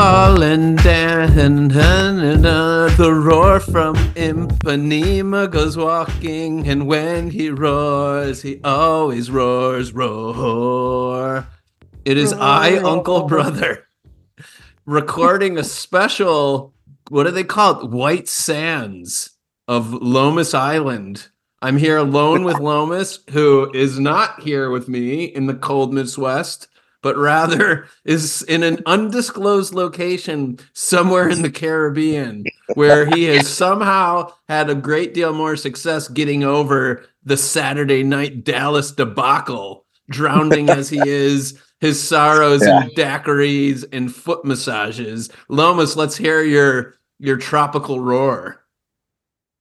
Falling down, and, the roar from Ipanema goes walking, and when he roars, he always roars, roar. It is I, Uncle Brother, recording a special. What do they call it? White Sands of Lomas Island. I'm here alone with Lomas, who is not here with me in the cold Midwest but rather is in an undisclosed location somewhere in the Caribbean where he has somehow had a great deal more success getting over the Saturday night Dallas debacle, drowning as he is his sorrows yeah. and daiquiris and foot massages. Lomas, let's hear your your tropical roar.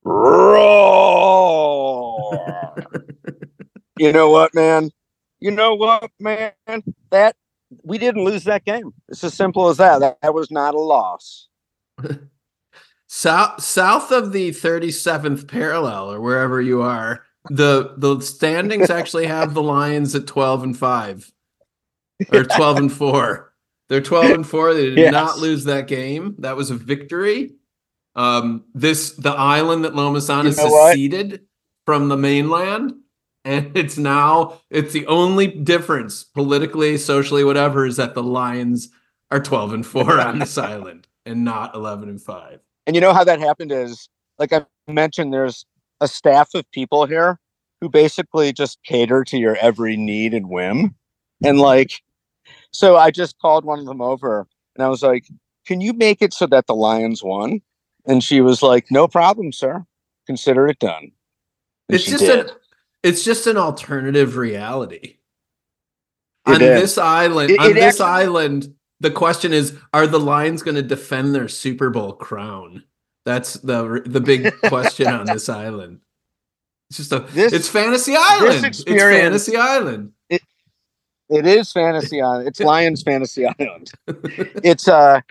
Roar. you know what, man? You know what, man? That we didn't lose that game. It's as simple as that. That, that was not a loss. south south of the 37th parallel or wherever you are, the the standings actually have the Lions at 12 and 5 or 12 and 4. They're 12 and 4. They did yes. not lose that game. That was a victory. Um, this the island that Lomasan is seceded from the mainland and it's now it's the only difference politically socially whatever is that the lions are 12 and 4 on this island and not 11 and 5 and you know how that happened is like i mentioned there's a staff of people here who basically just cater to your every need and whim. And like so i just called one of them over and i was like can you make it so that the lions won? And she was like no problem sir. Consider it done. And it's just did. a it's just an alternative reality. It on is. this island, it, on it this actually, island, the question is: Are the Lions going to defend their Super Bowl crown? That's the the big question on this island. It's just a. This, it's fantasy island. It's fantasy island. It, it is fantasy island. It's Lions fantasy island. It's uh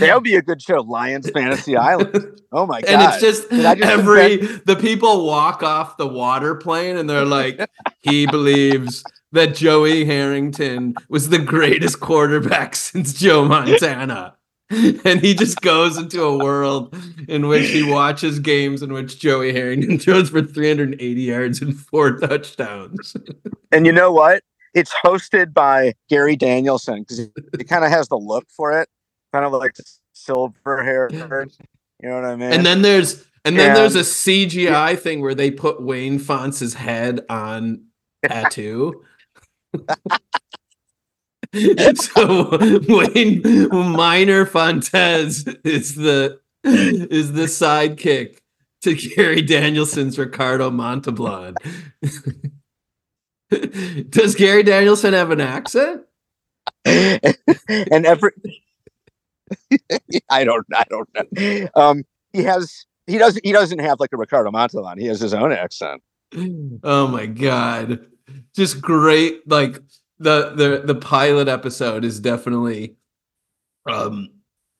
that would be a good show, Lions Fantasy Island. Oh my god! And it's just, just every the people walk off the water plane and they're like, he believes that Joey Harrington was the greatest quarterback since Joe Montana. and he just goes into a world in which he watches games in which Joey Harrington throws for 380 yards and four touchdowns. and you know what? It's hosted by Gary Danielson because he kind of has the look for it kind of like silver hair. You know what I mean? And then there's and then and, there's a CGI yeah. thing where they put Wayne Fontes' head on tattoo. so Wayne Minor Fontes is the is the sidekick to Gary Danielson's Ricardo Montalban. Does Gary Danielson have an accent? and every I don't I don't know. Um, he has he doesn't he doesn't have like a Ricardo Montalban. He has his own accent. Oh my god. Just great like the the the pilot episode is definitely um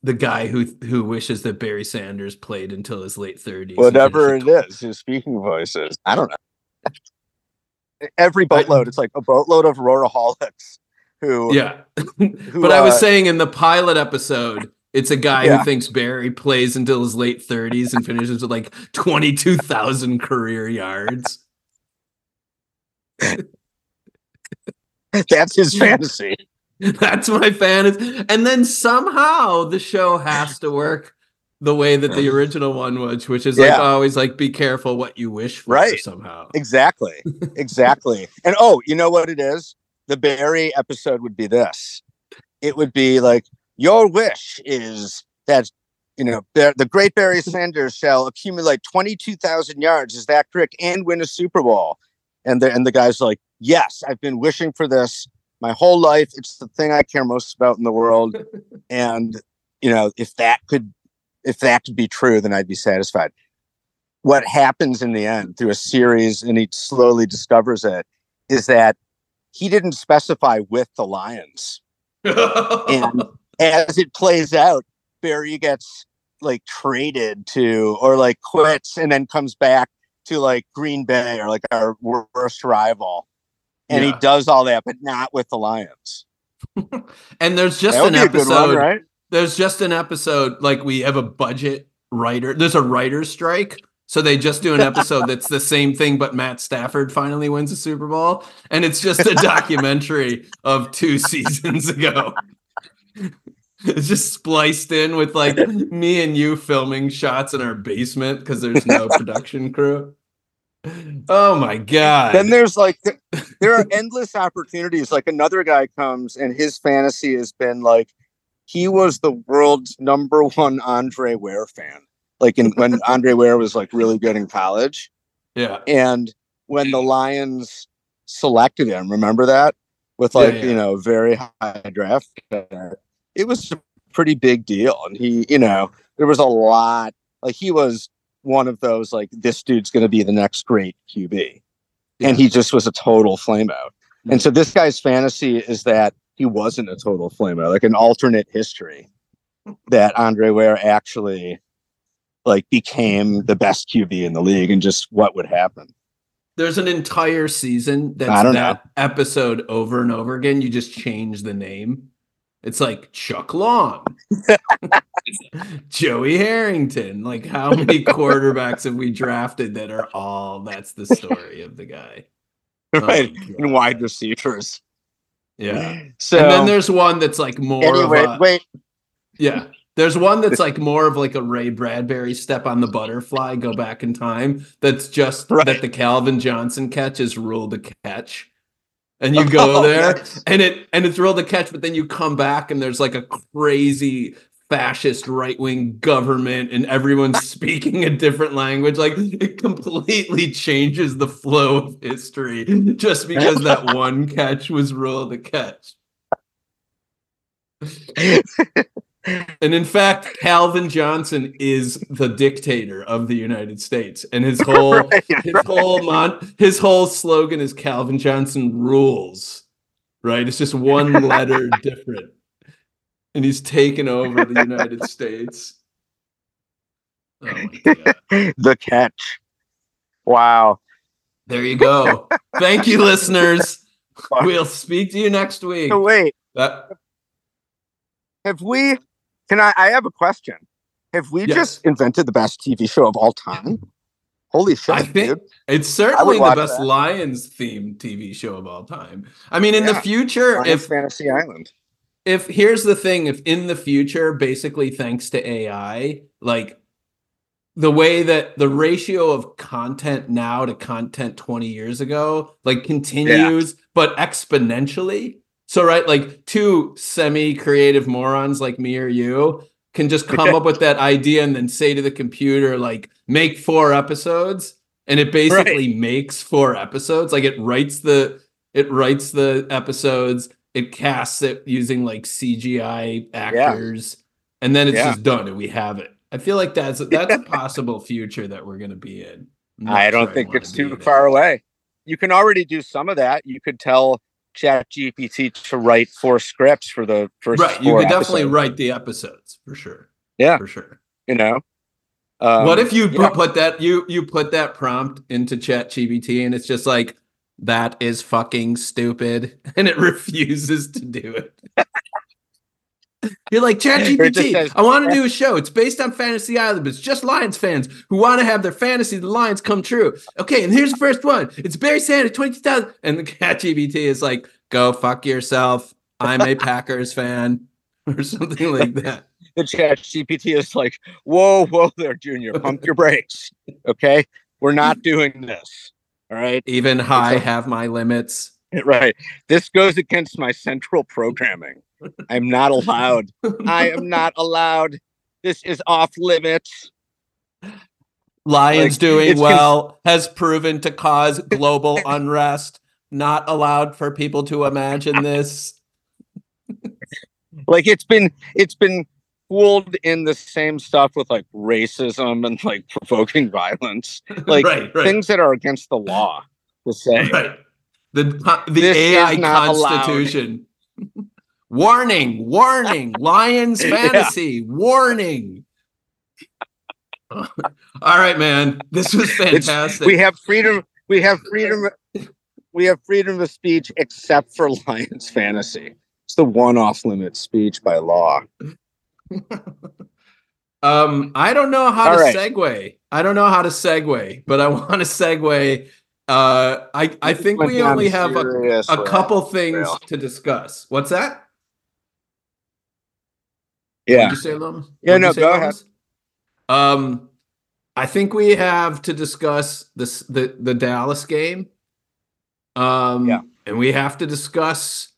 the guy who who wishes that Barry Sanders played until his late 30s. Whatever it is, his speaking voices. I don't know. Every boatload, it's like a boatload of Roaraholics who yeah who, but i was uh, saying in the pilot episode it's a guy yeah. who thinks barry plays until his late 30s and finishes with like 22000 career yards that's his fantasy that's my fantasy and then somehow the show has to work the way that the original one was, which is yeah. like always like be careful what you wish for right. somehow. Exactly. Exactly. and oh, you know what it is? the Barry episode would be this. It would be like, your wish is that, you know, the great Barry Sanders shall accumulate 22,000 yards. Is that correct? And win a Super Bowl. And the, and the guy's like, yes, I've been wishing for this my whole life. It's the thing I care most about in the world. and, you know, if that could, if that could be true, then I'd be satisfied. What happens in the end through a series, and he slowly discovers it, is that he didn't specify with the Lions. and as it plays out, Barry gets like traded to or like quits and then comes back to like Green Bay or like our worst rival. And yeah. he does all that, but not with the Lions. and there's just an episode, one, right? there's just an episode like we have a budget writer. There's a writer's strike. So they just do an episode that's the same thing, but Matt Stafford finally wins a Super Bowl. And it's just a documentary of two seasons ago. It's just spliced in with like me and you filming shots in our basement because there's no production crew. Oh my god. Then there's like there are endless opportunities. Like another guy comes and his fantasy has been like he was the world's number one Andre Ware fan. Like in when Andre Ware was like really good in college. Yeah. And when the Lions selected him, remember that? With Yeah, like, yeah. you know, very high draft. It was a pretty big deal. And he, you know, there was a lot like he was one of those like this dude's gonna be the next great QB. And he just was a total flameout. Hmm. And so this guy's fantasy is that he wasn't a total flameout, like an alternate history that Andre Ware actually like became the best QB in the league and just what would happen. There's an entire season that's I don't that episode over and over again. You just change the name. It's like Chuck Long, Joey Harrington. Like, how many quarterbacks have we drafted that are all that's the story of the guy? Oh right. God. And wide receivers. Yeah. So and then there's one that's like more anyway, of a, wait. yeah. There's one that's like more of like a Ray Bradbury step on the butterfly, go back in time. That's just Right. that the Calvin Johnson catch is ruled a catch. And you go Oh, there and it and it's ruled a catch, but then you come back and there's like a crazy fascist right wing government and everyone's speaking a different language. Like it completely changes the flow of history just because that one catch was ruled a catch. And in fact, Calvin Johnson is the dictator of the United States, and his whole Right, his right. whole mon- his whole slogan is Calvin Johnson rules. Right? It's just one letter different, and he's taken over the United States. Oh the catch. Wow. There you go. Thank you, listeners. We'll speak to you next week. Wait, That- have we can I I have a question. Have we Yes. just invented the best TV show of all time? Holy shit. I think dude. it's certainly the best that. Lions themed TV show of all time. I mean, in the future, Lions if Fantasy Island. if here's the thing, if in the future, basically thanks to AI, like the way that the ratio of content now to content 20 years ago like continues but exponentially so right like two semi-creative morons like me or you can just come up with that idea and then say to the computer like make four episodes and it basically makes four episodes like it writes the it writes the episodes it casts it using like cgi actors and then it's Yeah. just done and we have it i feel like that's that's a possible future that we're going to be in I don't sure think it's too far away. You can already do some of that. You could tell Chat GPT to write four scripts for the first. right you could definitely episodes, write the episodes for sure Yeah. for sure You know. Um, what if you yeah. put, that you you put that prompt into chat gpt and it's just like that is fucking stupid and it refuses to do it you're like chat Or it just gpt says- i want to do a show it's based on fantasy island but it's just lions fans who want to have their fantasy the lions come true okay and here's the first one it's barry sanders 22000 and the chat gpt is like go fuck yourself i'm a packers fan or something like that the Chat GPT is like, "Whoa, whoa, there, Junior, pump your brakes, okay? We're not doing this, all right? even high have my limits Right. This goes against my central programming. I'm not allowed. I am not allowed. This is off limits." Lions Like, doing well has proven to cause global unrest. Not allowed for people to imagine this. like it's been it's been fooled in the same stuff with like racism and like provoking violence like right, right, things that are against the law to say right. The the This AI is not allowed. constitution. warning, warning, Lions Yeah. fantasy, warning. All right, man. This was fantastic. we have freedom we have freedom we have freedom of speech except for lions fantasy it's the one off limit speech by law um, I don't know how All to right. segue. I don't know how to segue, but I want to segue. Uh, I I think we only have a, a couple things to discuss. What's that? Yeah. You say? Yeah, no, go Lums? Um, I think we have to discuss this the the Dallas game. Um, Yeah. and we have to discuss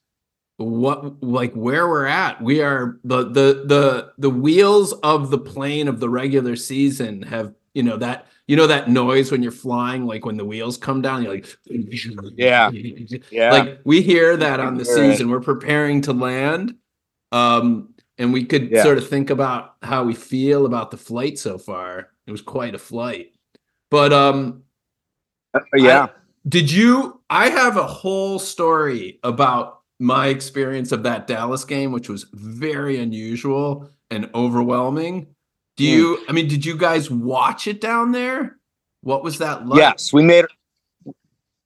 what like where we're at. We are the the the the wheels of the plane of the regular season have you know that you know that noise when you're flying like when the wheels come down you're like Yeah. Yeah. like we hear that on the season we're preparing to land um and we could Yeah. sort of think about how we feel about the flight so far it was quite a flight but um Uh, yeah. Did you i have a whole story about my experience of that dallas game which was very unusual and overwhelming do Hmm. you i mean did you guys watch it down there what was that like yes, we made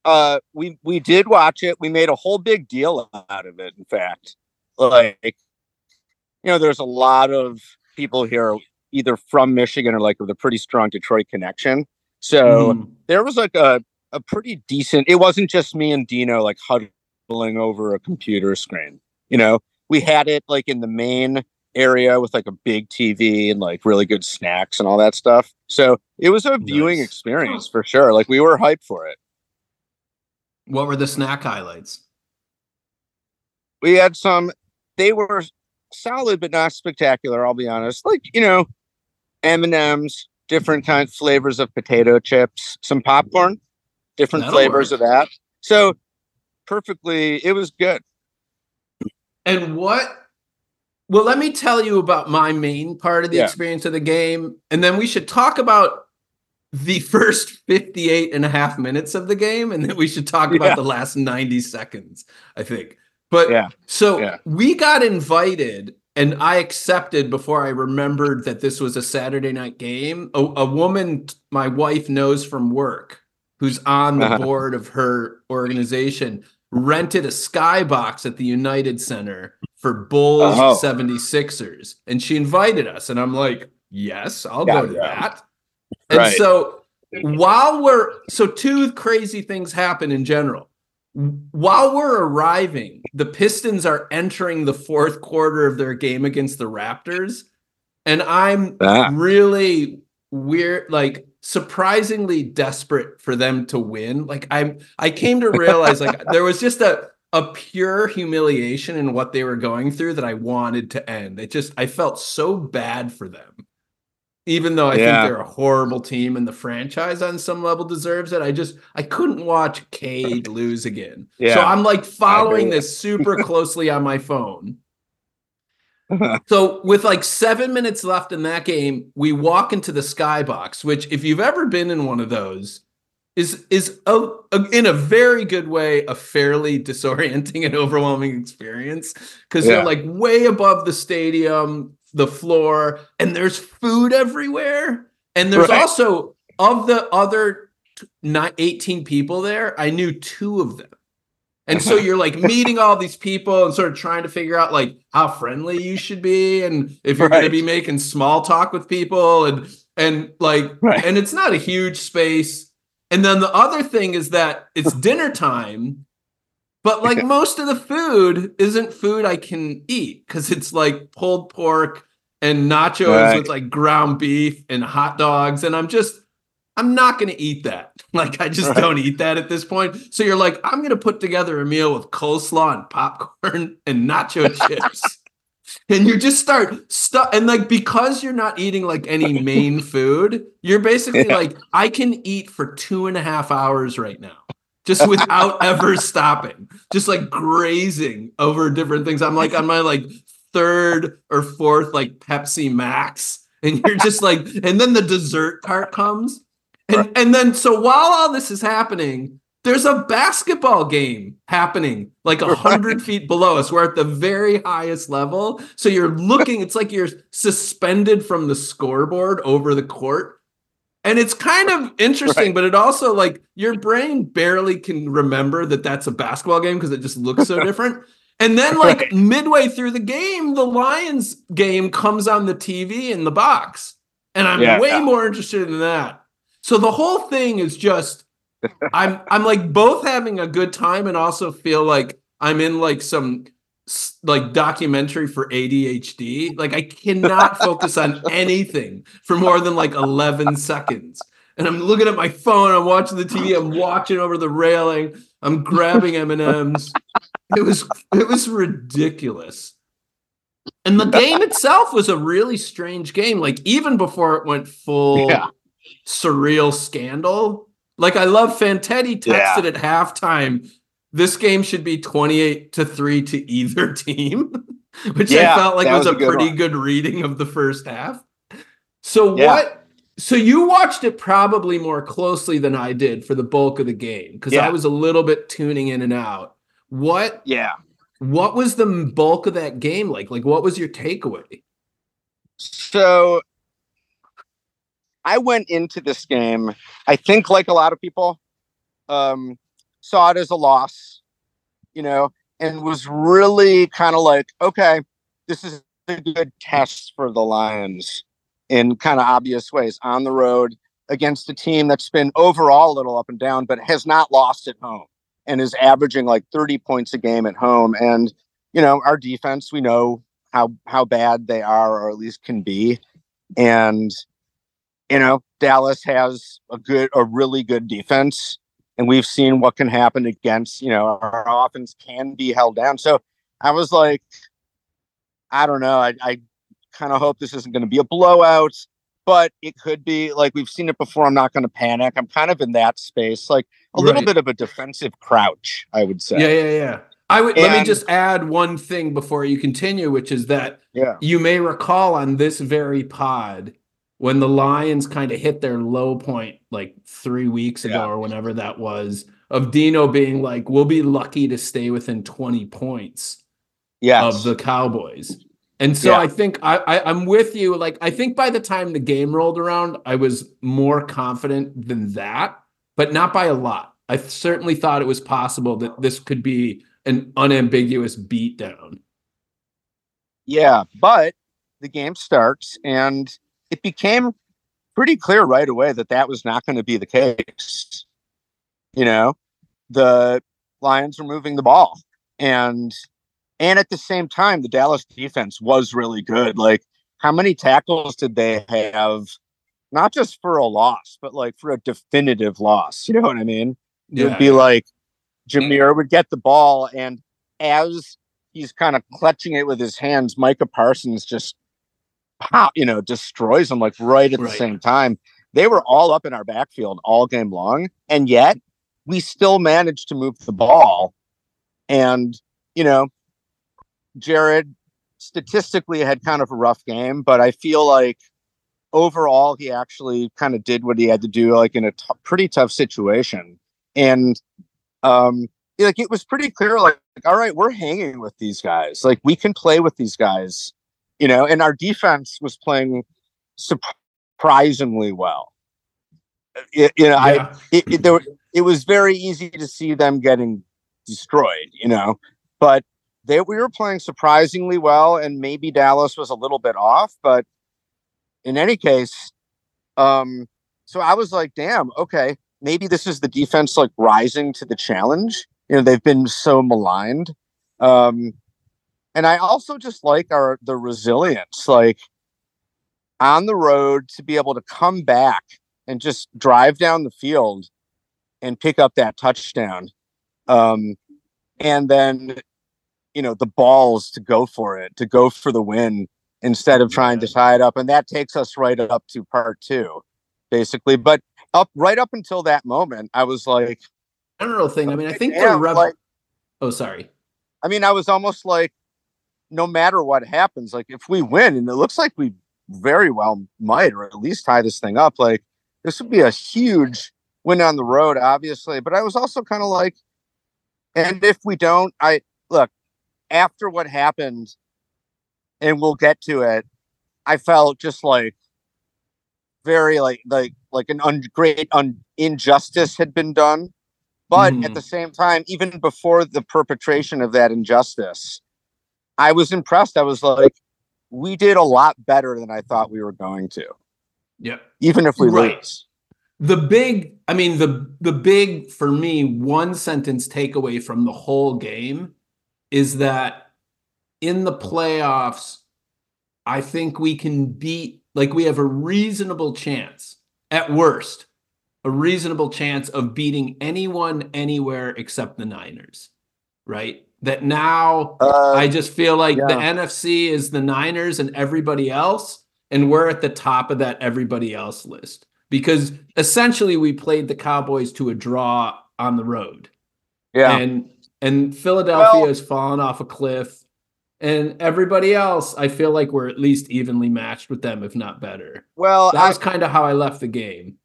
uh we we did watch it. We made a whole big deal out of it, in fact. Like you know, there's a lot of people here either from Michigan or like with a pretty strong Detroit connection. So Mhm. there was like a a pretty decent it wasn't just me and Deano like huddling over a computer screen. You know, we had it like in the main area with like a big TV and like really good snacks and all that stuff. So it was a viewing Nice. experience for sure. Like we were hyped for it. what were the snack highlights We had some they were solid but not spectacular, I'll be honest. Like, you know, M&Ms, different kinds flavors of potato chips, some popcorn, different That'll flavors work. of that. So perfectly it was good. And what? Well, let me tell you about my main part of the Yeah. experience of the game. And then we should talk about the first 58 and a half minutes of the game. And then we should talk about Yeah. the last 90 seconds, I think. But Yeah. so Yeah. we got invited and I accepted before I remembered that this was a Saturday night game. A, a woman my wife knows from work who's on the board of her organization rented a skybox at the United Center for Bulls Oh. 76ers. And she invited us. And I'm like, yes, I'll Yeah, go to yeah. that. And Right. so while we're so two crazy things happen in general. While we're arriving, the Pistons are entering the fourth quarter of their game against the Raptors. And I'm Ah. really weird, like surprisingly desperate for them to win. Like I'm I came to realize like there was just a a pure humiliation in what they were going through that I wanted to end. It just I felt so bad for them. Even though I Yeah. think they're a horrible team and the franchise on some level deserves it, I just I couldn't watch Cade lose again. So I'm like following this super closely on my phone. So with like seven minutes left in that game, we walk into the skybox, which if you've ever been in one of those, is is a, a- in a very good way a fairly disorienting and overwhelming experience because Yeah. they're like way above the stadium, the floor, and there's food everywhere. And there's Right. also of the other t- not 18 people there, I knew two of them. And so you're like meeting all these people and sort of trying to figure out like how friendly you should be and if you're going to be making small talk with people and and like Right. and it's not a huge space. And then the other thing is that it's dinner time, but like most of the food isn't food I can eat because it's like pulled pork and nachos Right. with like ground beef and hot dogs. And I'm just, I'm not going to eat that. Like, I just Right. don't eat that at this point. So you're like, I'm going to put together a meal with coleslaw and popcorn and nacho chips. And you just start stuff, and like because you're not eating like any main food, you're basically Yeah. like, I can eat for two and a half hours right now, just without ever stopping, just like grazing over different things. I'm like on my like third or fourth like Pepsi Max, and you're just like, and then the dessert cart comes, and and then so while all this is happening, there's a basketball game happening like a hundred feet below us. We're at the very highest level, so you're looking. It's like you're suspended from the scoreboard over the court. And it's kind of interesting, Right. but it also like your brain barely can remember that that's a basketball game because it just looks so different. And then, like midway through the game, the Lions game comes on the TV in the box, and I'm Yeah. way more interested in that. So the whole thing is just, I'm I'm like both having a good time and also feel like I'm in like some like documentary for ADHD. Like I cannot focus on anything for more than like 11 seconds. And I'm looking at my phone, I'm watching the TV, I'm watching over the railing, I'm grabbing M&Ms. It was it was ridiculous. And the game itself was a really strange game. Like even before it went full Yeah. Surreal scandal. Like I love Fantetti texted at halftime. This game should be 28 to 3 to either team, which Yeah, I felt like was, was a, a good pretty one. good reading of the first half. So Yeah. what so you watched it probably more closely than I did for the bulk of the game because I was a little bit tuning in and out. What Yeah. what was the bulk of that game like? Like what was your takeaway? So I went into this game, I think like a lot of people, um, saw it as a loss, you know, and was really kind of like, okay, this is a good test for the Lions in kind of obvious ways on the road against a team that's been overall a little up and down, but has not lost at home and is averaging like 30 points a game at home. And, you know, our defense, we know how how bad they are or at least can be. And, you know, Dallas has a good a really good defense. And we've seen what can happen against, you know, our offense can be held down. So I was like, I don't know. I, I kind of hope this isn't going to be a blowout, but it could be like we've seen it before. I'm not going to panic. I'm kind of in that space, like a little bit of a defensive crouch, I would say. Yeah, yeah, yeah. I would let me just add one thing before you continue, which is that Yeah. you may recall on this very pod when the Lions kind of hit their low point like three weeks ago Yeah. or whenever that was, of Deano being like, we'll be lucky to stay within 20 points Yes. of the Cowboys. And so Yeah. I think I, I I'm with you. Like I think by the time the game rolled around, I was more confident than that, but not by a lot. I certainly thought it was possible that this could be an unambiguous beatdown. Yeah, but the game starts and it became pretty clear right away that that was not going to be the case. You know, the Lions were moving the ball and and at the same time the Dallas defense was really good. Like how many tackles did they have not just for a loss, but like for a definitive loss, you know what I mean? It would be like Jahmyr would get the ball, and as he's kind of clutching it with his hands, Micah Parsons just pop, you know, destroys them like right at Right. the same time. They were all up in our backfield all game long, and yet we still managed to move the ball. And you know, Jared statistically had kind of a rough game, but I feel like overall he actually kind of did what he had to do, like in a t- pretty tough situation. And um, like it was pretty clear, like, all right, we're hanging with these guys. Like we can play with these guys, you know. And our defense was playing surprisingly well. It- you know, I it, it, there, it was very easy to see them getting destroyed, you know, but they we were playing surprisingly well, and maybe Dallas was a little bit off, but in any case, um, so I was like, damn, okay, maybe this is the defense like rising to the challenge. You know, they've been so maligned. Um, and I also just like our the resilience, like on the road to be able to come back and just drive down the field and pick up that touchdown. Um, and then, you know, the balls to go for it, to go for the win instead of trying to tie it up. And that takes us right up to part two, basically. But up right up until that moment, I was like, general thing. I mean, I think the like, Oh, sorry. I mean, I was almost like, no matter what happens, like if we win, and it looks like we very well might, or at least tie this thing up, like this would be a huge win on the road, obviously. But I was also kind of like, and if we don't, I look after what happened, and we'll get to it. I felt just like very like like like an un- great un- injustice had been done But Mhm. at the same time, even before the perpetration of that injustice, I was impressed. I was like, we did a lot better than I thought we were going to, Yeah. even if we Right. lose. The big, I mean, the the big for me, one sentence takeaway from the whole game is that in the playoffs, I think we can beat, like we have a reasonable chance, at worst, a reasonable chance of beating anyone anywhere except the Niners. Right? That now Uh, I just feel like the. NFC is the Niners and everybody else, and we're at the top of that everybody else list because essentially we played the Cowboys to a draw on the road, yeah. and and Philadelphia Well- has fallen off a cliff, and everybody else, I feel like we're at least evenly matched with them, if not better. well, That was kind of how I left the game.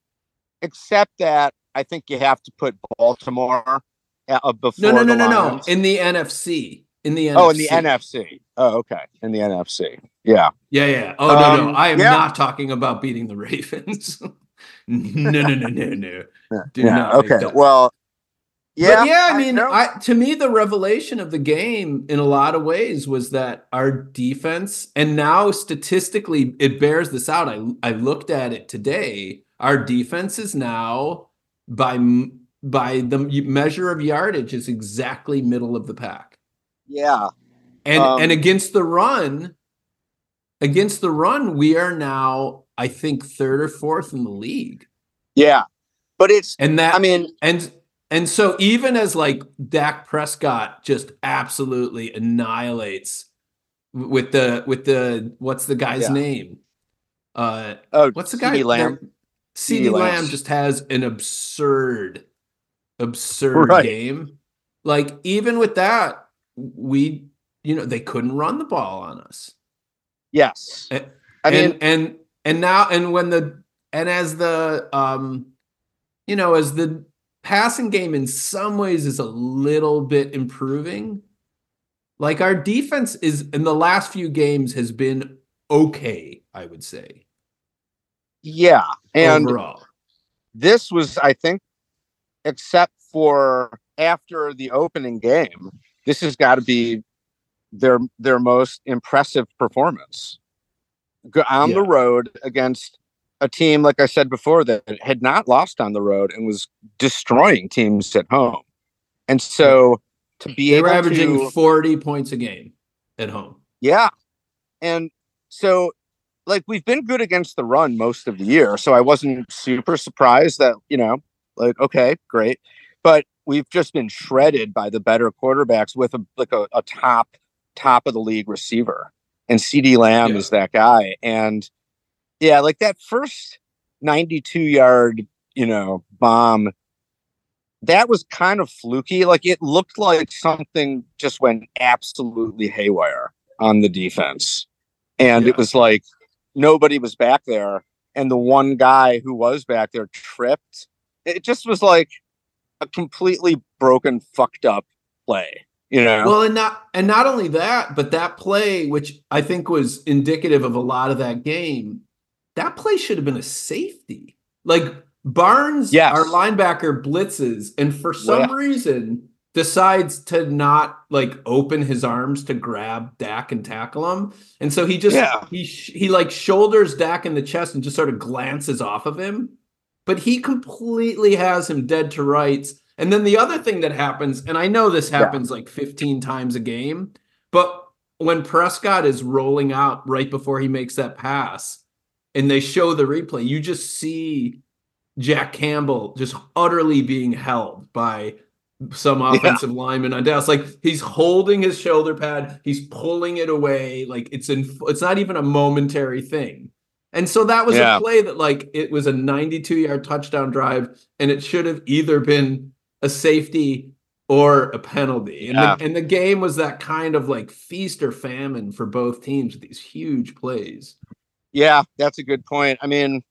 except that I think you have to put Baltimore uh, before No, no, no, no, no. In the NFC, in the NFC. oh, in the NFC. Oh, okay. In the NFC. Yeah. Yeah, yeah. Oh no, no. Um, I am yeah. not talking about beating the Ravens. no, no, no, no, no. Do yeah. not Okay. Well, yeah. but yeah, I mean. I, to me, the revelation of the game in a lot of ways was that our defense, and now statistically, it bears this out. I I looked at it today. Our defense is now by by the measure of yardage is exactly middle of the pack. yeah. And Um, and against the run, against the run, we are now, I think, third or fourth in the league. Yeah. But it's, And that I mean, and and so even as like Dak Prescott just absolutely annihilates with the with the what's the guy's Yeah. name? Uh oh, what's the guy? CeeDee Lamb. CeeDee Lamb. just has an absurd, absurd Right. game. Like even with that, we you know they couldn't run the ball on us. Yes. And- I mean, and and and now and when the and as the um you know as the passing game in some ways is a little bit improving like our defense is in the last few games has been okay i would say yeah. And overall this was, I think, except for after the opening game, this has got to be their their most impressive performance Go on the road against a team, like I said before, that had not lost on the road and was destroying teams at home. And so to be they were averaging to 40 points a game at home Yeah. And so like we've been good against the run most of the year, so I wasn't super surprised that, you know, like okay, great. But we've just been shredded by the better quarterbacks with a like a, a top top of the league receiver. And CeeDee Lamb Yeah. is that guy. And yeah, like that first 92 yard, you know, bomb that was kind of fluky. Like it looked like something just went absolutely haywire on the defense. And Yeah. it was like nobody was back there. And the one guy who was back there tripped. It just was like a completely broken, fucked up play. You know? Well, and not and not only that, but that play, which I think was indicative of a lot of that game, that play should have been a safety. Like Barnes, Yes. our linebacker, blitzes, and for some Yeah. reason decides to not like open his arms to grab Dak and tackle him, and so he just Yeah. he sh- he like shoulders Dak in the chest and just sort of glances off of him, but he completely has him dead to rights. And then the other thing that happens, and I know this Yeah. happens like 15 times a game, but when Prescott is rolling out right before he makes that pass and they show the replay, you just see Jack Campbell just utterly being held by some Yeah. offensive lineman on Dallas. Like he's holding his shoulder pad, he's pulling it away. Like it's in it's not even a momentary thing. And so that was Yeah. a play that like it was a 92 yard touchdown drive, and it should have either been a safety or a penalty. And, Yeah. the, and the game was that kind of like feast or famine for both teams with these huge plays. Yeah, that's a good point. I mean,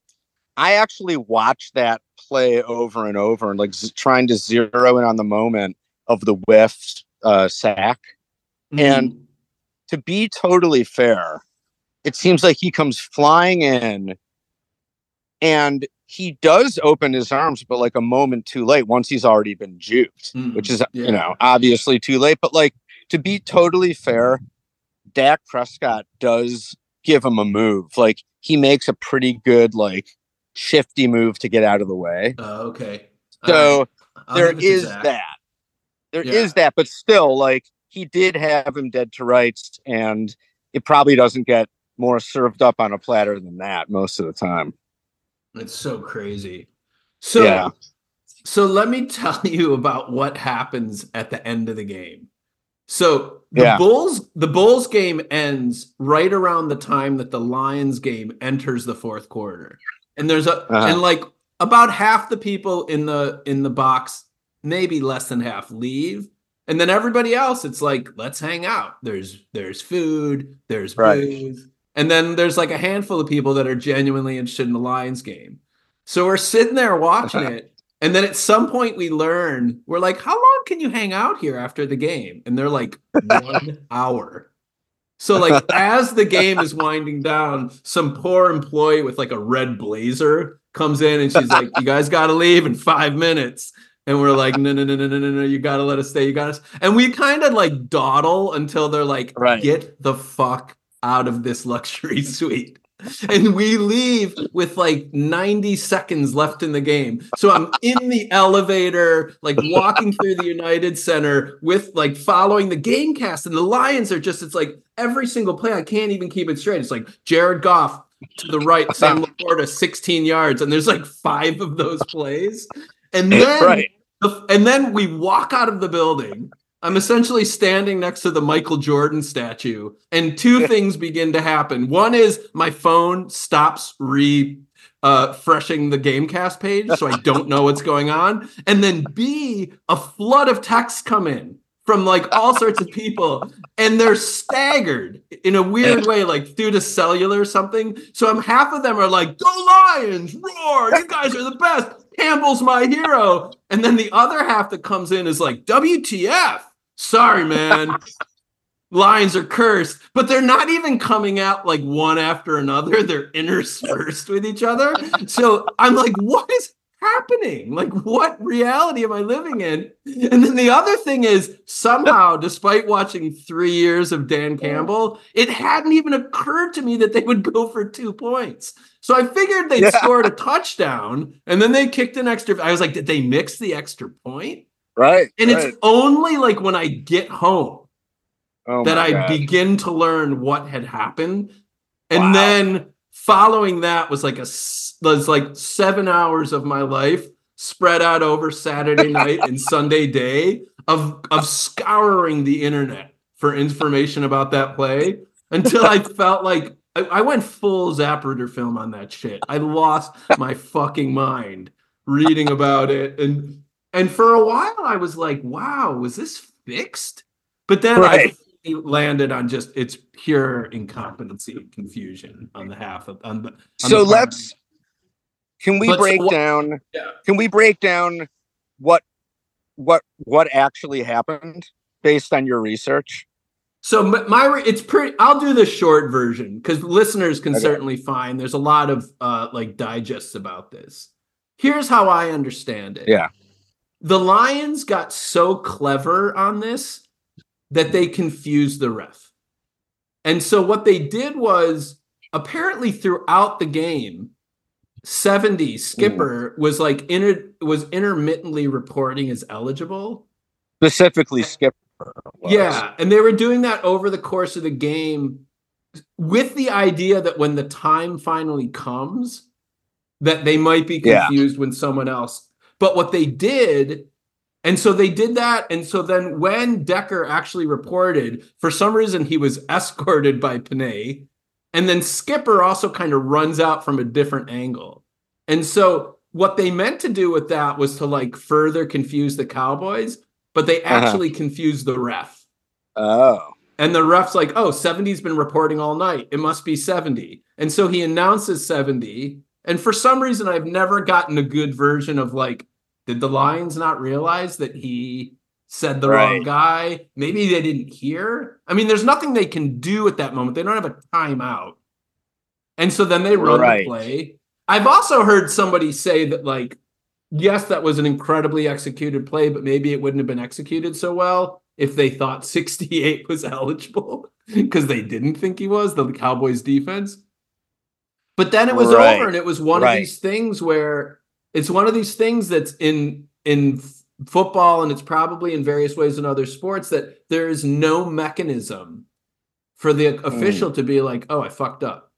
I actually watched that play over and over and like z- trying to zero in on the moment of the whiff uh, sack. And- To be totally fair, it seems like he comes flying in and he does open his arms, but like a moment too late once he's already been juked, Mm, which is, yeah. you know, obviously too late. But like to be totally fair, Dak Prescott does give him a move. Like he makes a pretty good, like shifty move to get out of the way. Oh, okay. So. I'll there give it to is that. There is that, but still, like he did have him dead to rights, and it probably doesn't get more served up on a platter than that most of the time. It's so crazy. So, Yeah. so let me tell you about what happens at the end of the game. So the Yeah. Bulls, the Bulls game ends right around the time that the Lions game enters the fourth quarter, and there's a Uh-huh. and like about half the people in the in the box, maybe less than half, leave. And then everybody else, it's like, let's hang out. There's there's food, there's Right. booze, and then there's like a handful of people that are genuinely interested in the Lions game. So we're sitting there watching it. And then at some point we learn, we're like, how long can you hang out here after the game? And they're like, one hour. So like as the game is winding down, some poor employee with like a red blazer comes in and she's like, You guys gotta leave in five minutes. And we're like, no, no, no, no, no, no, no, you gotta let us stay. You gotta and we kind of like dawdle until they're like, Right. get the fuck out of this luxury suite. And we leave with like 90 seconds left in the game. So I'm in the elevator, like walking through the United Center with like following the game cast. And the Lions are just, it's like every single play, I can't even keep it straight. It's like Jared Goff to the right, Sam LaPorta 16 yards. And there's like five of those plays. And then right. the- and then we walk out of the building. I'm essentially standing next to the Michael Jordan statue, and two things begin to happen. One is my phone stops re uh freshing the gamecast page, so I don't know what's going on. And then B, a flood of texts come in from like all sorts of people, and they're staggered in a weird way, like due to cellular or something. So I'm half of them are like, "Go Lions, roar! You guys are the best." Campbell's my hero. And then the other half that comes in is like, WTF. Sorry, man. Lions are cursed, but they're not even coming out like one after another. They're interspersed with each other. So I'm like, what is happening? Like, what reality am I living in? And then the other thing is, somehow, despite watching three years of Dan Campbell, it hadn't even occurred to me that they would go for two points. So I figured they'd Yeah. scored a touchdown and then they kicked an extra. I was like, did they mix the extra point? Right. And right. it's only like when I get home oh that I God. begin to learn what had happened. And Wow. then following that was like a was like 7 hours of my life spread out over Saturday night and Sunday day of of scouring the internet for information about that play until I felt like I, I went full Zapruder film on that shit. I lost my fucking mind reading about it and and for a while I was like, wow, was this fixed? But then Right. Landed on just it's pure incompetency and confusion on the half of on the on so the let's can we But break what- down Yeah. can we break down what what what actually happened based on your research So my it's pretty. I'll do the short version because listeners can Okay. certainly find. There's a lot of uh, like digests about this. Here's how I understand it. Yeah. the Lions got so clever on this that they confused the ref, and so what they did was apparently throughout the game. 70 skipper was like inter- was intermittently reporting as eligible specifically skipper was. yeah, and they were doing that over the course of the game with the idea that when the time finally comes that they might be Yeah. confused when someone else. But what they did and so they did that and so then when Decker actually reported for some reason he was escorted by Penei and then Skipper also kind of runs out from a different angle. And so what they meant to do with that was to like further confuse the Cowboys but they Uh-huh. actually confused the ref. oh And the ref's like, oh, 70's been reporting all night. It must be 70. And so he announces 70. And for some reason, I've never gotten a good version of like, did the Lions not realize that he said the wrong guy? Maybe they didn't hear. I mean, there's nothing they can do at that moment. They don't have a timeout. And so then they run Right. the play. I've also heard somebody say that like yes, that was an incredibly executed play, but maybe it wouldn't have been executed so well if they thought 68 was eligible because they didn't think he was the Cowboys defense. But then it was Right. over and it was one Right. of these things where it's one of these things that's in in football and it's probably in various ways in other sports that there is no mechanism for the Hmm. official to be like, "Oh, I fucked up."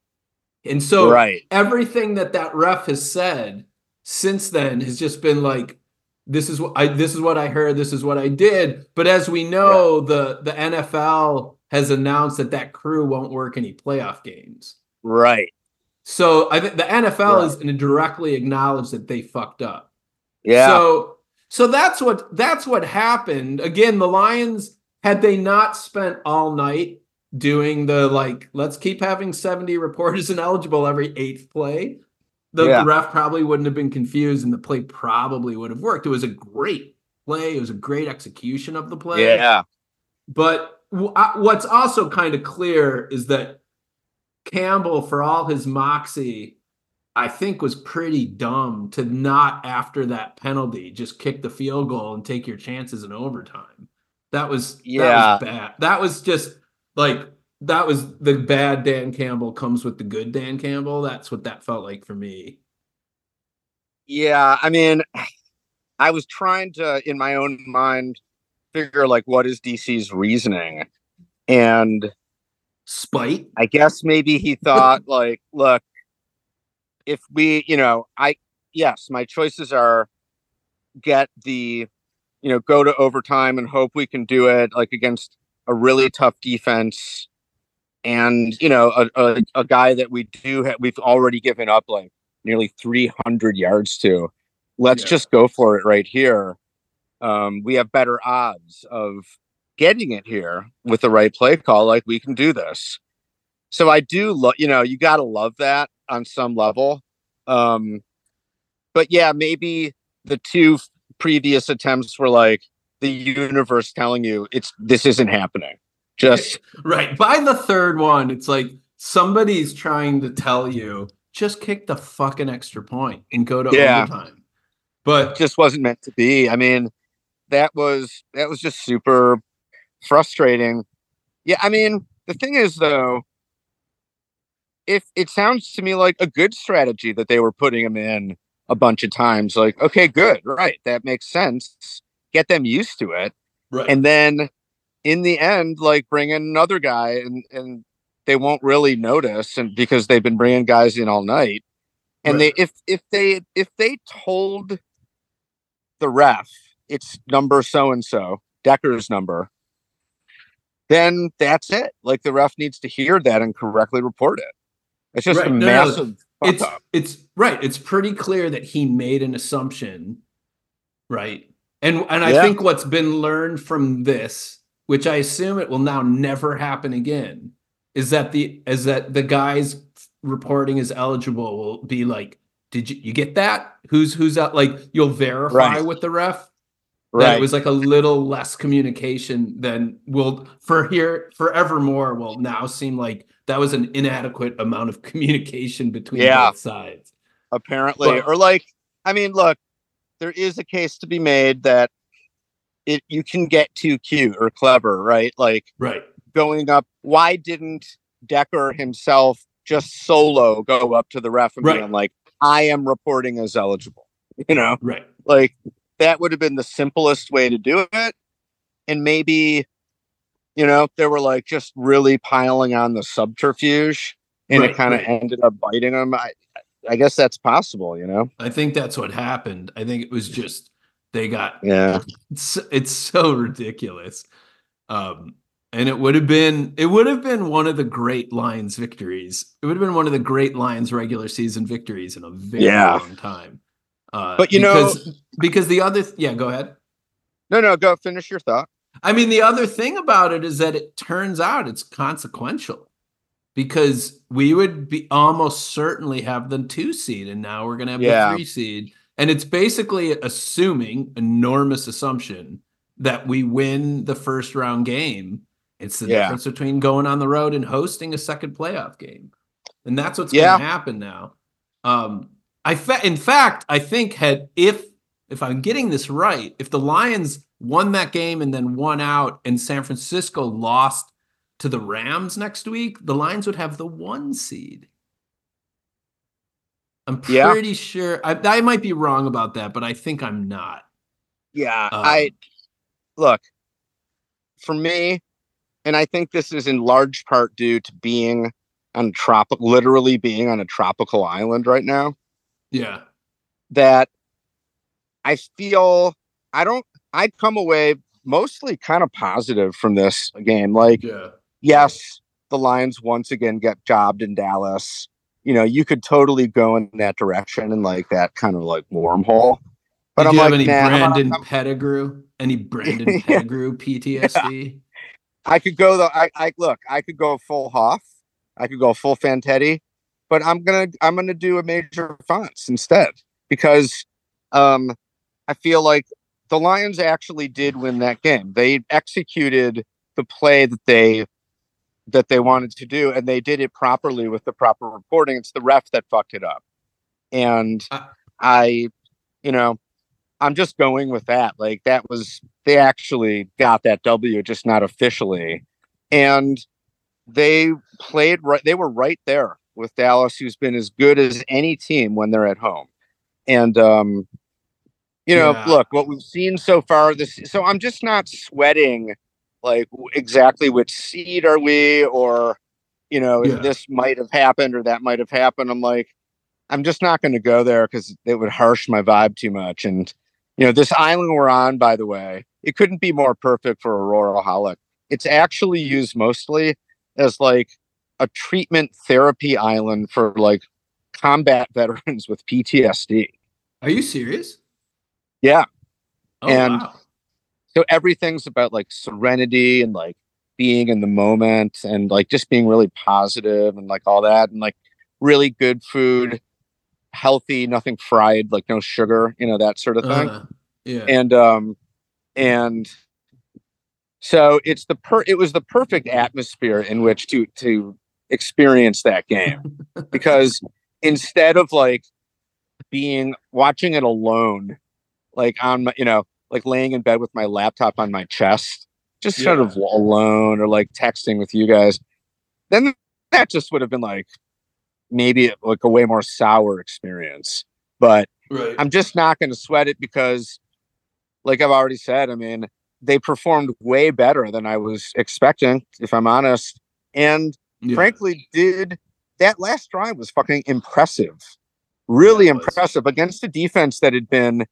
And so right. everything that that ref has said since then has just been like this is what I this is what I heard this is what I did but as we know the the NFL has announced that that crew won't work any playoff games Right. So I think the NFL Right. is going to directly acknowledge that they fucked up Yeah. so so that's what that's what happened. Again, the Lions had they not spent all night doing the like let's keep having 70 reporters ineligible every eighth play, the Yeah. ref probably wouldn't have been confused and the play probably would have worked. It was a great play. It was a great execution of the play. yeah. But what's also kind of clear is that Campbell, for all his moxie, I think was pretty dumb to not after that penalty just kick the field goal and take your chances in overtime. That was that Yeah. was bad. That was just like that was the bad Dan Campbell comes with the good Dan Campbell. That's what that felt like for me. Yeah. I mean, I was trying to, in my own mind, figure like what is DC's reasoning. And Spite. I guess maybe he thought like, look, if we, you know, I yes, my choices are get the, you know, go to overtime and hope we can do it like against a really tough defense, and you know, a a, a guy that we do ha- we've already given up like nearly 300 yards to. Let's Yeah. just go for it right here. Um, we have better odds of getting it here with the right play call. Like we can do this. So I do love, you know, you got to love that on some level. Um, but yeah, maybe the two f- previous attempts were like the universe telling you it's this isn't happening. Just Right. By the third one, it's like somebody's trying to tell you just kick the fucking extra point and go to Yeah. overtime. But just wasn't meant to be. I mean, that was that was just super frustrating. Yeah, I mean, the thing is though, if it sounds to me like a good strategy that they were putting him in a bunch of times, like, okay, good, right, that makes sense. Get them used to it. right. And then in the end, like bring in another guy and and they won't really notice and because they've been bringing guys in all night. And Right. they if if they if they told the ref it's number so and so, Decker's number, then that's it. Like the ref needs to hear that and correctly report it. It's just Right. a No, no, massive fuck it's up. it's right. It's pretty clear that he made an assumption, right? And and I Yeah. think what's been learned from this, which I assume it will now never happen again, is that the is that the guys reporting is eligible will be like, did you you get that? Who's who's that? Like you'll verify Right. with the ref. That it was like a little less communication than will for here forevermore will now seem like that was an inadequate amount of communication between Yeah. both sides. apparently But- or like i mean look there is a case to be made that it you can get too cute or clever right like Right. going up why didn't decker himself just solo go up to the ref and Right. being like i am reporting as eligible you know Right. like that would have been the simplest way to do it and maybe you know they were like just really piling on the subterfuge and Right, it kind of right. ended up biting them i i guess that's possible you know I think that's what happened. I think it was just they got yeah it's, it's so ridiculous. Um and it would have been it would have been one of the great Lions victories. It would have been one of the great Lions regular season victories in a very Yeah. long time. Uh, But you know- because, because the other yeah, go ahead. no no go finish your thought I mean, the other thing about it is that it turns out it's consequential because we would be almost certainly have the two seed, and now we're going to have Yeah. the three seed. And it's basically assuming enormous assumption that we win the first round game. It's the Yeah. difference between going on the road and hosting a second playoff game. And that's what's Yeah. going to happen now. Um, I fa- in fact, I think had if if I'm getting this right, if the Lions won that game and then won out and San Francisco lost to the Rams next week, the Lions would have the one seed. I'm Yeah. pretty sure I, I might be wrong about that, but I think I'm not. Yeah, Um, I look for me, and I think this is in large part due to being on tropical, literally being on a tropical island right now. Yeah. That I feel I don't. I'd come away mostly kind of positive from this game. Like, Yeah. yes, the Lions once again get jobbed in Dallas. You know, you could totally go in that direction and like that kind of like wormhole. But Did I'm you like, have any nah, Brandon I'm- Pettigrew? Any Brandon Yeah. Pettigrew PTSD? I could go though. I, I look. I could go full Hoff. I could go full Fantetti, but I'm gonna I'm gonna do a Wanye Fontes instead because um I feel like the Lions actually did win that game. They executed the play that they that they wanted to do, and they did it properly with the proper reporting. It's the ref that fucked it up, and Uh, I, you know, I'm just going with that. Like that was they actually got that W, just not officially. And they played right they were right there with Dallas, who's been as good as any team when they're at home. And um, you know, Yeah. look, what we've seen so far this so I'm just not sweating like exactly which seed are we or you know, Yeah. this might have happened or that might have happened. I'm like, I'm just not going to go there because it would harsh my vibe too much. And you know, this island we're on, by the way, it couldn't be more perfect for a Roaraholic. It's actually used mostly as like a treatment therapy island for like combat veterans with PTSD. Are you serious? Yeah. Oh, And- wow. So everything's about like serenity and like being in the moment and like just being really positive and like all that and like really good food, healthy, nothing fried, like no sugar, you know, that sort of thing. Uh, yeah. and um and so it's the per it was the perfect atmosphere in which to to experience that game because instead of like being watching it alone like on my you know like laying in bed with my laptop on my chest just sort of alone or like texting with you guys then that just would have been like maybe like a way more sour experience but right. I'm just not going to sweat it because, like I've already said, I mean, they performed way better than I was expecting, if I'm honest. And Yeah. frankly, did that last drive was fucking impressive. Really Yeah, impressive against a defense that had been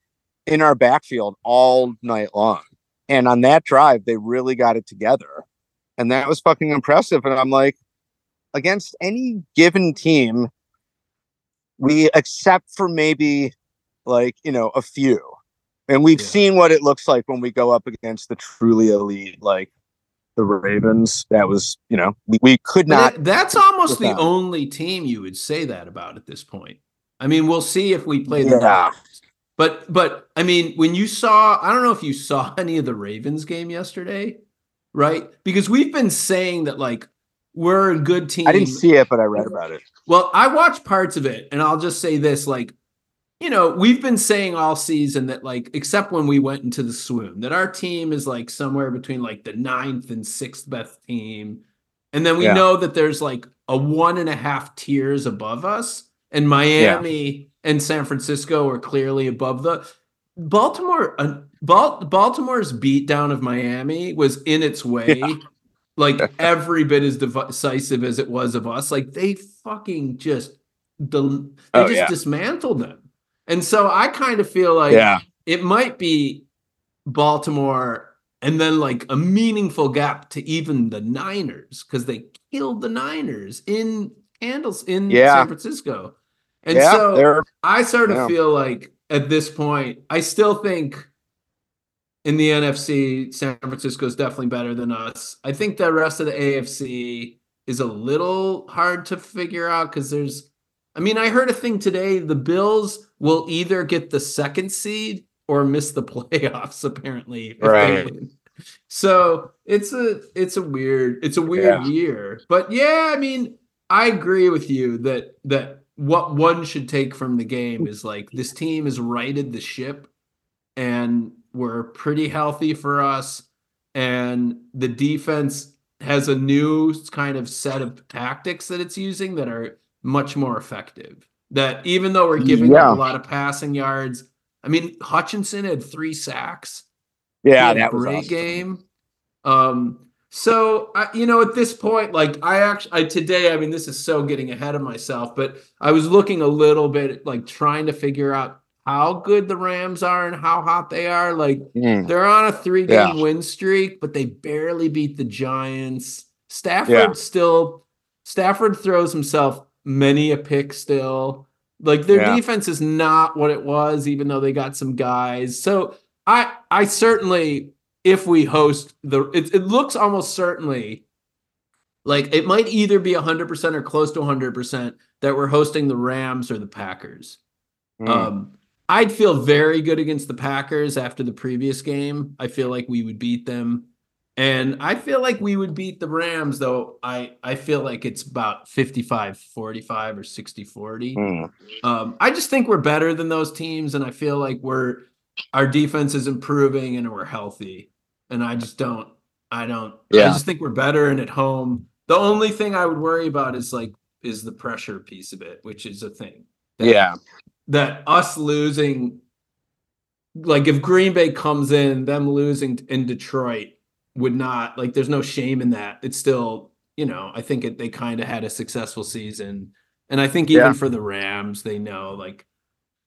in our backfield all night long. And on that drive, they really got it together. And that was fucking impressive. And I'm like, against any given team, we except for maybe like, you know, a few. And we've Yeah. seen what it looks like when we go up against the truly elite, like the Ravens. That was, you know, we, we could not it- that's almost the only team you would say that about at this point. I mean, we'll see if we play the Yeah. Niners. But but I mean, when you saw, I don't know if you saw any of the Ravens game yesterday, right? Because we've been saying that like we're a good team. I didn't see it, but I read about it. Well, I watched parts of it, and I'll just say this: like, you know, we've been saying all season that, like, except when we went into the swoon, that our team is like somewhere between like the ninth and sixth best team, and then we Yeah. know that there's like a one and a half tiers above us, and Miami and San Francisco are clearly above the Baltimore. Uh, Bal- Baltimore's beatdown of Miami was in its way like every bit as decisive as it was of us. Like they fucking just del- they Oh, just yeah. dismantled them. And so I kind of feel like yeah. it might be Baltimore and then like a meaningful gap to even the Niners because they killed the Niners in Candles in Yeah. San Francisco. And yeah. so I sort of feel like at this point, I still think in the NFC, San Francisco is definitely better than us. I think the rest of the AFC is a little hard to figure out because there's, I mean, I heard a thing today the Bills will either get the second seed or miss the playoffs, apparently. Right. So it's a it's a weird it's a weird Yeah. year. But yeah, I mean, I agree with you that that what one should take from the game is like this team has righted the ship and we're pretty healthy for us and the defense has a new kind of set of tactics that it's using that are much more effective. That even though we're giving Yeah. up a lot of passing yards, I mean Hutchinson had three sacks. Yeah, He had a that was great awesome. game. Um, so I, you know, at this point, like I actually I, today, I mean, this is so getting ahead of myself, but I was looking a little bit like trying to figure out how good the Rams are and how hot they are. Like Mm. they're on a three game Yeah. win streak, but they barely beat the Giants. Stafford Yeah. still Stafford throws himself many a pick still. Like their Yeah. defense is not what it was, even though they got some guys. So I I certainly if we host the it, it looks almost certainly like it might either be 100% or close to 100% that we're hosting the Rams or the Packers. Mm. Um, I'd feel very good against the Packers after the previous game. I feel like we would beat them. And I feel like we would beat the Rams, though I, I feel like it's about 55 45 or 60 40. Mm. Um, I just think we're better than those teams, and I feel like we're our defense is improving and we're healthy. And I just don't, I don't, yeah. I just think we're better and at home. The only thing I would worry about is like is the pressure piece of it, which is a thing. That- Yeah. that us losing, like if Green Bay comes in, them losing in Detroit would not like. There's no shame in that. It's still, you know, I think it, they kind of had a successful season, and I think even Yeah. for the Rams, they know like.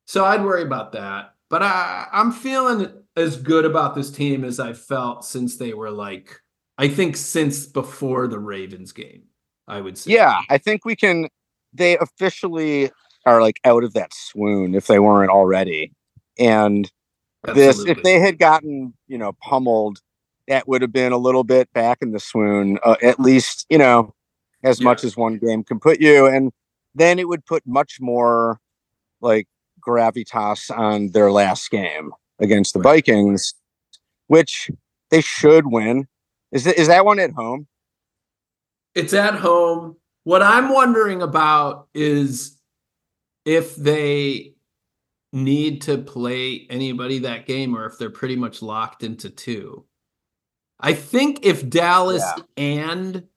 So I'd worry about that, but I I'm feeling as good about this team as I felt since they were like. I think since before the Ravens game, I would say. Yeah, I think we can. They officially are like out of that swoon if they weren't already. And this, if they had gotten, you know, pummeled, that would have been a little bit back in the swoon, uh, at least, you know, as much as one game can put you. And then it would put much more like gravitas on their last game against the Right. Vikings, which they should win. Is, it, is that one at home? It's at home. What I'm wondering about is if they need to play anybody that game or if they're pretty much locked into two. I think if Dallas Yeah. and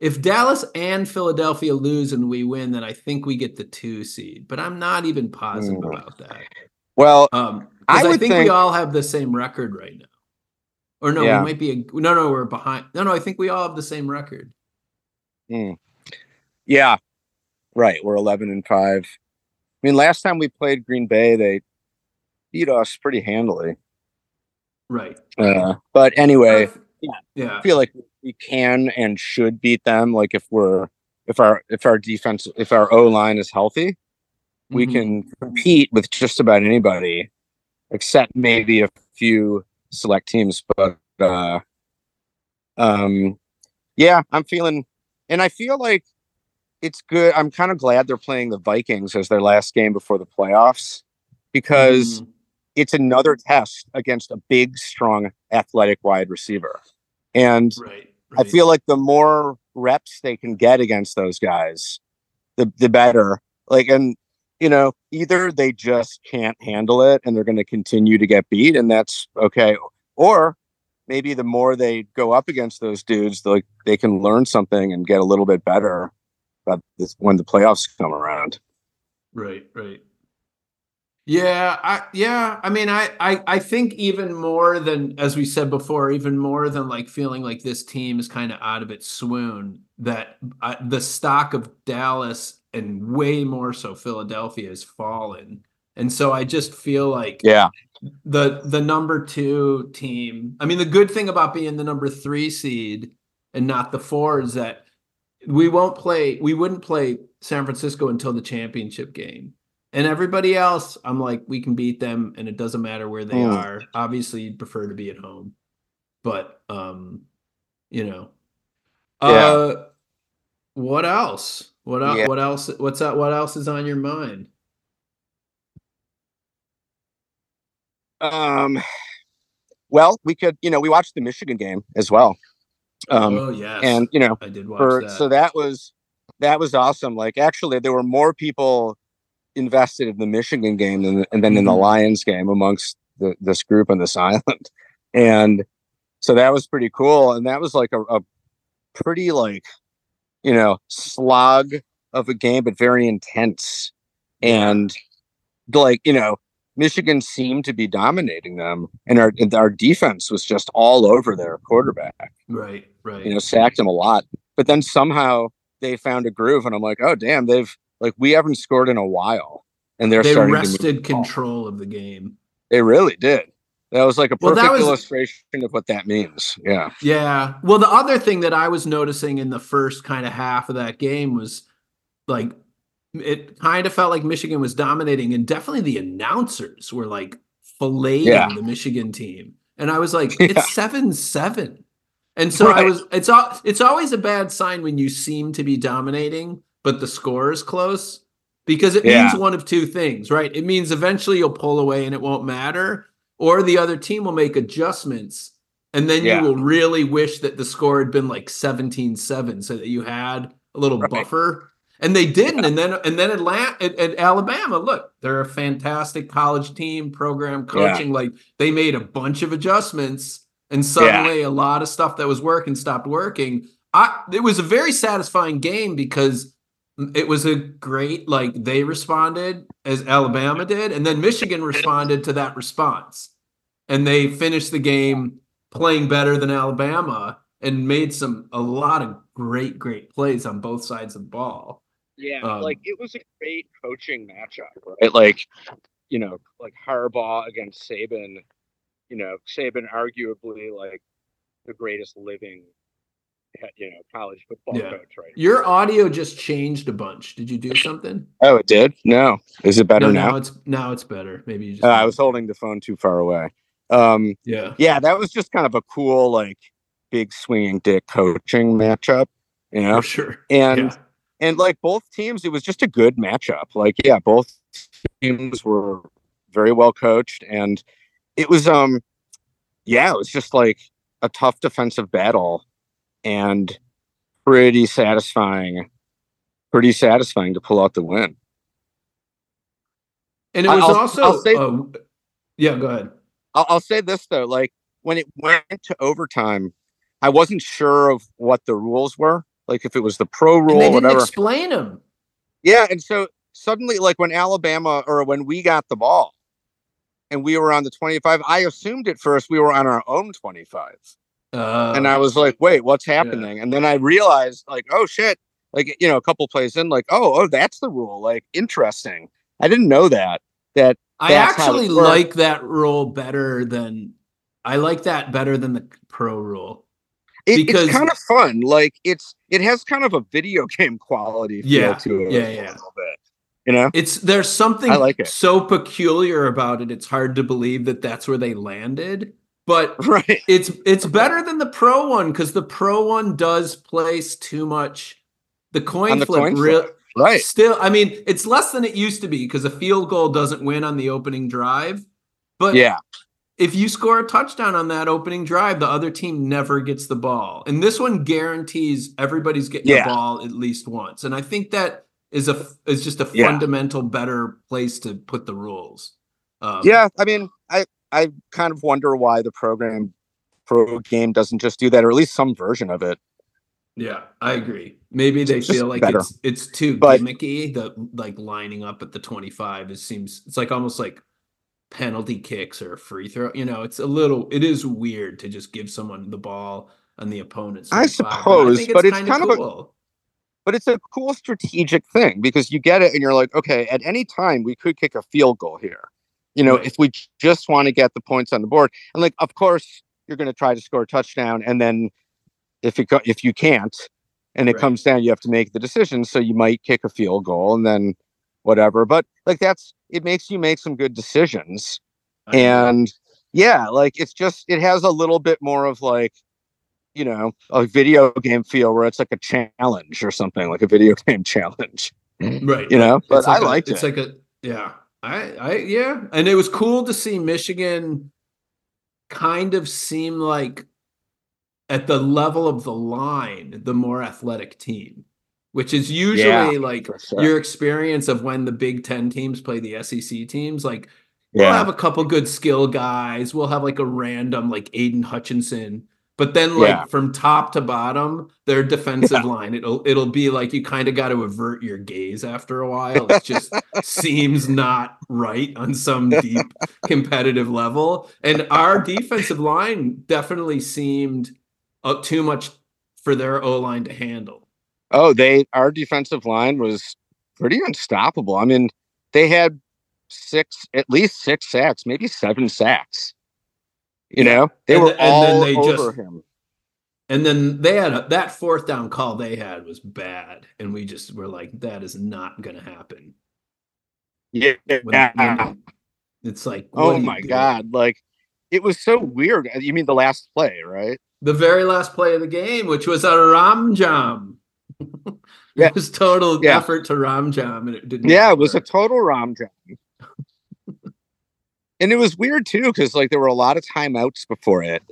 if Dallas and Philadelphia lose and we win, then I think we get the two seed. But I'm not even positive Mm. about that. Well, Um, I I, would think, we all have the same record right now. Or no, Yeah. we might be a, no, no, we're behind. No, no, I think we all have the same record. Yeah, right. We're eleven and five. I mean, last time we played Green Bay, they beat us pretty handily. Right. Uh, but anyway, I th- yeah. I feel like we can and should beat them. Like if we're if our if our defense if our O line is healthy, we Mhm. can compete with just about anybody, except maybe a few select teams. But uh, um, yeah, I'm feeling, and I feel like it's good. I'm kind of glad they're playing the Vikings as their last game before the playoffs because Mhm. It's another test against a big, strong, athletic wide receiver. And right, I feel like the more reps they can get against those guys, the the better. Like, and you know, either they just can't handle it and they're going to continue to get beat, and that's okay, or maybe the more they go up against those dudes, like they can learn something and get a little bit better about this when the playoffs come around. right, right. Yeah, I yeah, I mean I, I I think even more than as we said before, even more than like feeling like this team is kind of out of its swoon, that uh, the stock of Dallas and way more so Philadelphia has fallen. And so I just feel like Yeah, the the number two team. I mean, the good thing about being the number three seed and not the four is that we won't play. We wouldn't play San Francisco until the championship game. And everybody else, I'm like, we can beat them, and it doesn't matter where they Mm. are. Obviously, you'd prefer to be at home, but um, you know, Yeah. uh, what else? What else? Yeah. What else? What's that? What else is on your mind? Um, well, we could, you know, we watched the Michigan game as well. Um, oh yes, and you know, I did watch for that. so that was that was awesome. Like actually, there were more people invested in the Michigan game than and then in the Mhm. Lions game amongst the, this group on this island, and so that was pretty cool. And that was like a, a pretty like you know slog of a game, but very intense. And like you know, Michigan seemed to be dominating them, and our and our defense was just all over their quarterback Right, right. you know, sacked him a lot. But then somehow they found a groove, and I'm like, oh damn, they've like we haven't scored in a while, and they're they starting to move wrested the ball. control of the game. They really did. That was like a perfect that was- illustration of what that means. Yeah, Yeah. Well, the other thing that I was noticing in the first kind of half of that game was like it kind of felt like Michigan was dominating, and definitely the announcers were like filleting Yeah. the Michigan team. And I was like, Yeah. it's seven seven. And so I was it's al- it's always a bad sign when you seem to be dominating, but the score is close. Because it means one of two things, right? It means eventually you'll pull away and it won't matter, or the other team will make adjustments and then Yeah. you will really wish that the score had been like 17-7 so that you had a little Right. buffer and they didn't and then and then Atlanta at, at alabama look they're a fantastic college team program Yeah. coaching like they made a bunch of adjustments and suddenly a lot of stuff that was working stopped working i it was a very satisfying game because it was a great like they responded as alabama did and then michigan responded to that response and they finished the game playing better than Alabama and made some a lot of great great plays on both sides of the ball. yeah. Um, like it was a great coaching matchup, right? Like you know, like Harbaugh against Saban. You know, Saban arguably like the greatest living, you know, college football Yeah. coach, right? Your audio just changed a bunch. Did you do something? Oh, it did. No, is it better No, now? now it's now it's better. Maybe you just Uh, I was holding the phone too far away. Um, yeah. yeah, that was just kind of a cool, like, big swinging dick coaching matchup, you know. For sure. And yeah. and like both teams, it was just a good matchup. Like, yeah, both teams were very well coached, and it was, um, yeah, it was just like a tough defensive battle, and pretty satisfying, pretty satisfying to pull out the win. And it was I'll- also I'll say- uh, yeah, go ahead. I'll, I'll say this though, like when it went to overtime, I wasn't sure of what the rules were, like if it was the pro And rule didn't whatever. explain them. yeah, and so suddenly, like when Alabama or when we got the ball, and we were on the twenty-five, I assumed at first we were on our own twenty-five, Uh, and I was like, "Wait, what's happening?" And then I realized, like, "Oh shit!" Like you know, a couple plays in, like, "Oh, oh, that's the rule." Like, interesting. I didn't know that. That I that's how it actually like that rule better than I like that better than the pro rule. It, Because- it's kind of fun. Like it's it has kind of a video game quality feel Yeah, to it. yeah, a yeah. little bit. You know? It's there's something I like it. so peculiar about it. It's hard to believe that that's where they landed. But Right. it's it's better than the pro one because the pro one does place too much. The coin the flip, coin real- flip, Right. Still, I mean, it's less than it used to be because a field goal doesn't win on the opening drive. But Yeah. if you score a touchdown on that opening drive, the other team never gets the ball. And this one guarantees everybody's getting Yeah. the ball at least once. And I think that is a is just a Yeah. fundamental better place to put the rules. Um, Yeah. I mean, I I kind of wonder why the program pro game doesn't just do that, or at least some version of it. yeah, I agree. Maybe they It's feel like better. it's it's too But- gimmicky. The like lining up at the twenty five. It seems it's like almost like penalty kicks or a free throw. You know, it's a little. It is weird to just give someone the ball on the opponent's. I 25, suppose, think but it's kind of a- cool. But it's a cool strategic thing because you get it and you're like, okay, at any time we could kick a field goal here. You know, if we just want to get the points on the board. And like, of course, you're going to try to score a touchdown. And then if it, if you can't and it Right. comes down, you have to make the decision. So you might kick a field goal and then whatever. But like, that's, it makes you make some good decisions. I. And yeah, like it's just, it has a little bit more of like, you know, a video game feel where it's like a challenge or something, like a video game challenge. right You know, but It's I like a- liked it's it. like a yeah i i yeah and it was cool to see michigan kind of seem like at the level of the line the more athletic team which is usually Yeah, like sure. your experience of when the Big Ten teams play the SEC teams. Like we'll have a couple good skill guys. We'll have like a random like Aidan Hutchinson. But then like Yeah. from top to bottom, their defensive line, it'll it'll be like you kind of got to avert your gaze after a while. It just seems not right on some deep competitive level. And our defensive line definitely seemed uh, too much for their O line to handle. Oh, they our defensive line was pretty unstoppable. I mean, they had six, at least six sacks, maybe seven sacks. You know, they And were th- and then all they over just- him. And then they had a, that fourth down call they had was bad, and we just were like, that is not going to happen. Yeah. When- when it's like, oh my god, like it was so weird. Uh, you mean the last play, right? The very last play of the game, which was a ram jam. Yeah. It was total Yeah. effort to ram jam, and it didn't. Yeah, it was a total ram jam. And it was weird too, because like there were a lot of timeouts before it.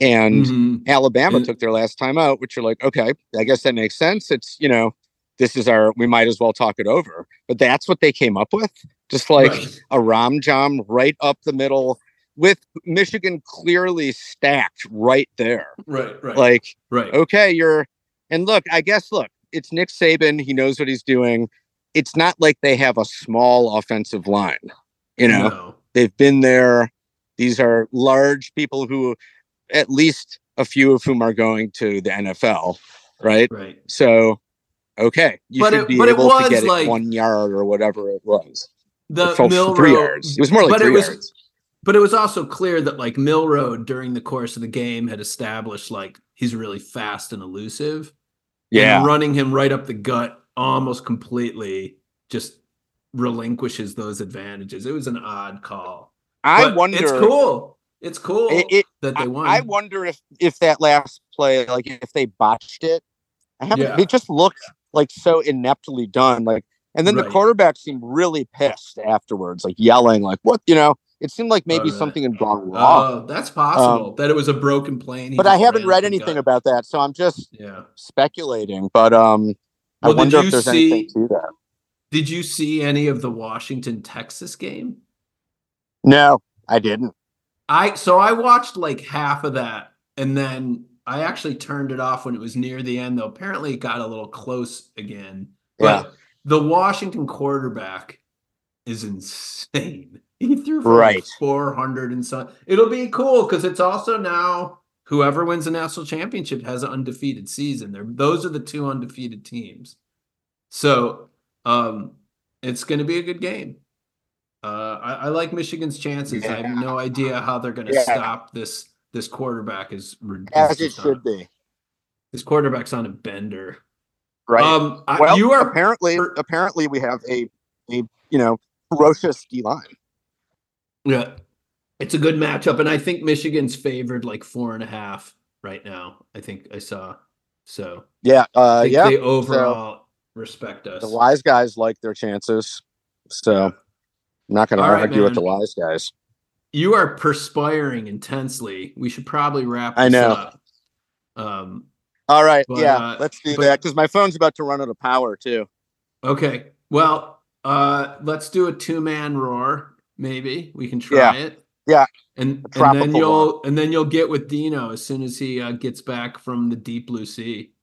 And Mhm. Alabama took their last timeout, which you're like, okay, I guess that makes sense. It's you know, this is our we might as well talk it over. But that's what they came up with. Just like Right. a ram jam right up the middle with Michigan clearly stacked right there. right, right, Like, right. okay, you're and look, I guess look, it's Nick Saban, he knows what he's doing. It's not like they have a small offensive line. You know, No. They've been there. These are large people who at least a few of whom are going to the NFL, right? right. So okay, you But should it- be able to was get like- it one yard or whatever it was. The It Mill three Road- yards. It was more like but three it was, yards. But it was also clear that like Milroe during the course of the game had established like he's really fast and elusive. Yeah. And running him right up the gut almost completely just relinquishes those advantages. It was an odd call. I But wonder It's cool. It's cool It- it- that they won. I wonder if if that last play, like if they botched it, I haven't. Yeah. It just looked like so ineptly done. Like, and then the quarterback seemed really pissed afterwards, like yelling, like "What?" You know, it seemed like maybe really? something had gone wrong. Oh, that's possible. that it was a broken plane. but I haven't read anything about that, so I'm just Yeah. speculating. But um, I Well, did wonder if there's see- anything to that. Did you see any of the Washington Texas game? No, I didn't. I so I watched like half of that and then I actually turned it off when it was near the end though. Apparently it got a little close again. But the Washington quarterback is insane. He threw for like 400 and so it'll be cool because it's also now whoever wins the national championship has an undefeated season. There those are the two undefeated teams. So um it's gonna be a good game. Uh, I, I like Michigan's chances. I have no idea how they're going to Yeah. stop this. This quarterback is is As it should be. This quarterback's on a bender. Right. Um, I- well, you are apparently apparently we have a a you know ferocious D line. yeah. It's a good matchup, and I think Michigan's favored like four and a half right now. I think I saw. So Yeah. I Uh, yeah. they overall respect us. The wise guys like their chances, so I'm not going to All right, argue with the wise guys. You are perspiring intensely. We should probably wrap. I know. Up. Um. All right. But, yeah. uh, let's do but- that because my phone's about to run out of power too. Okay. Well, uh, let's do a two man roar. Maybe we can try it. Yeah. And and then you'll and then you'll get with Deano as soon as he uh, gets back from the deep blue sea.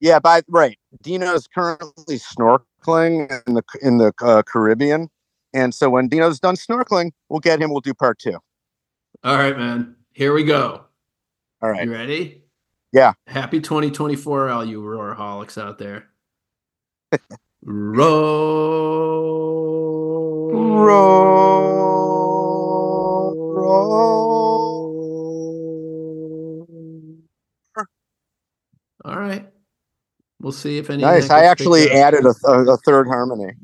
Yeah. By right, Deano is currently snorkeling in the in the uh, Caribbean, and so when Deano's done snorkeling, we'll get him. We'll do part two. All right, man. Here we go. All right. You ready? Yeah. Happy 2024, all you roarholics out there. Roar. Roll, roll. We'll see if any. Nice. I actually added a, a, a third harmony.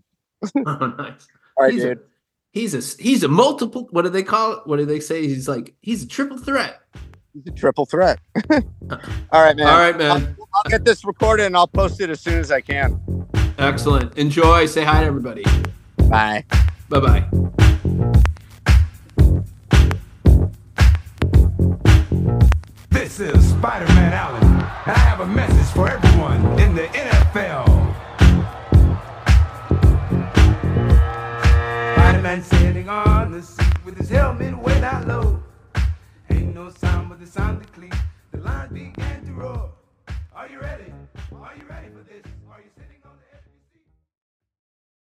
Oh, nice. All right, he's dude. A, he's a he's a multiple. What do they call it? What do they say? He's like he's a triple threat. He's a triple threat. Uh-uh. All right, man. All right, man. I'll, I'll get this recorded and I'll post it as soon as I can. Excellent. Enjoy. Say hi to everybody. Bye. Bye bye. Is Spider-Man Allen, and I have a message for everyone in the NFL. Spider-Man standing on the seat with his helmet way down low. Ain't no sound but the sound to clean. The line began to roar. Are you ready? Are you ready for this? Are you sitting?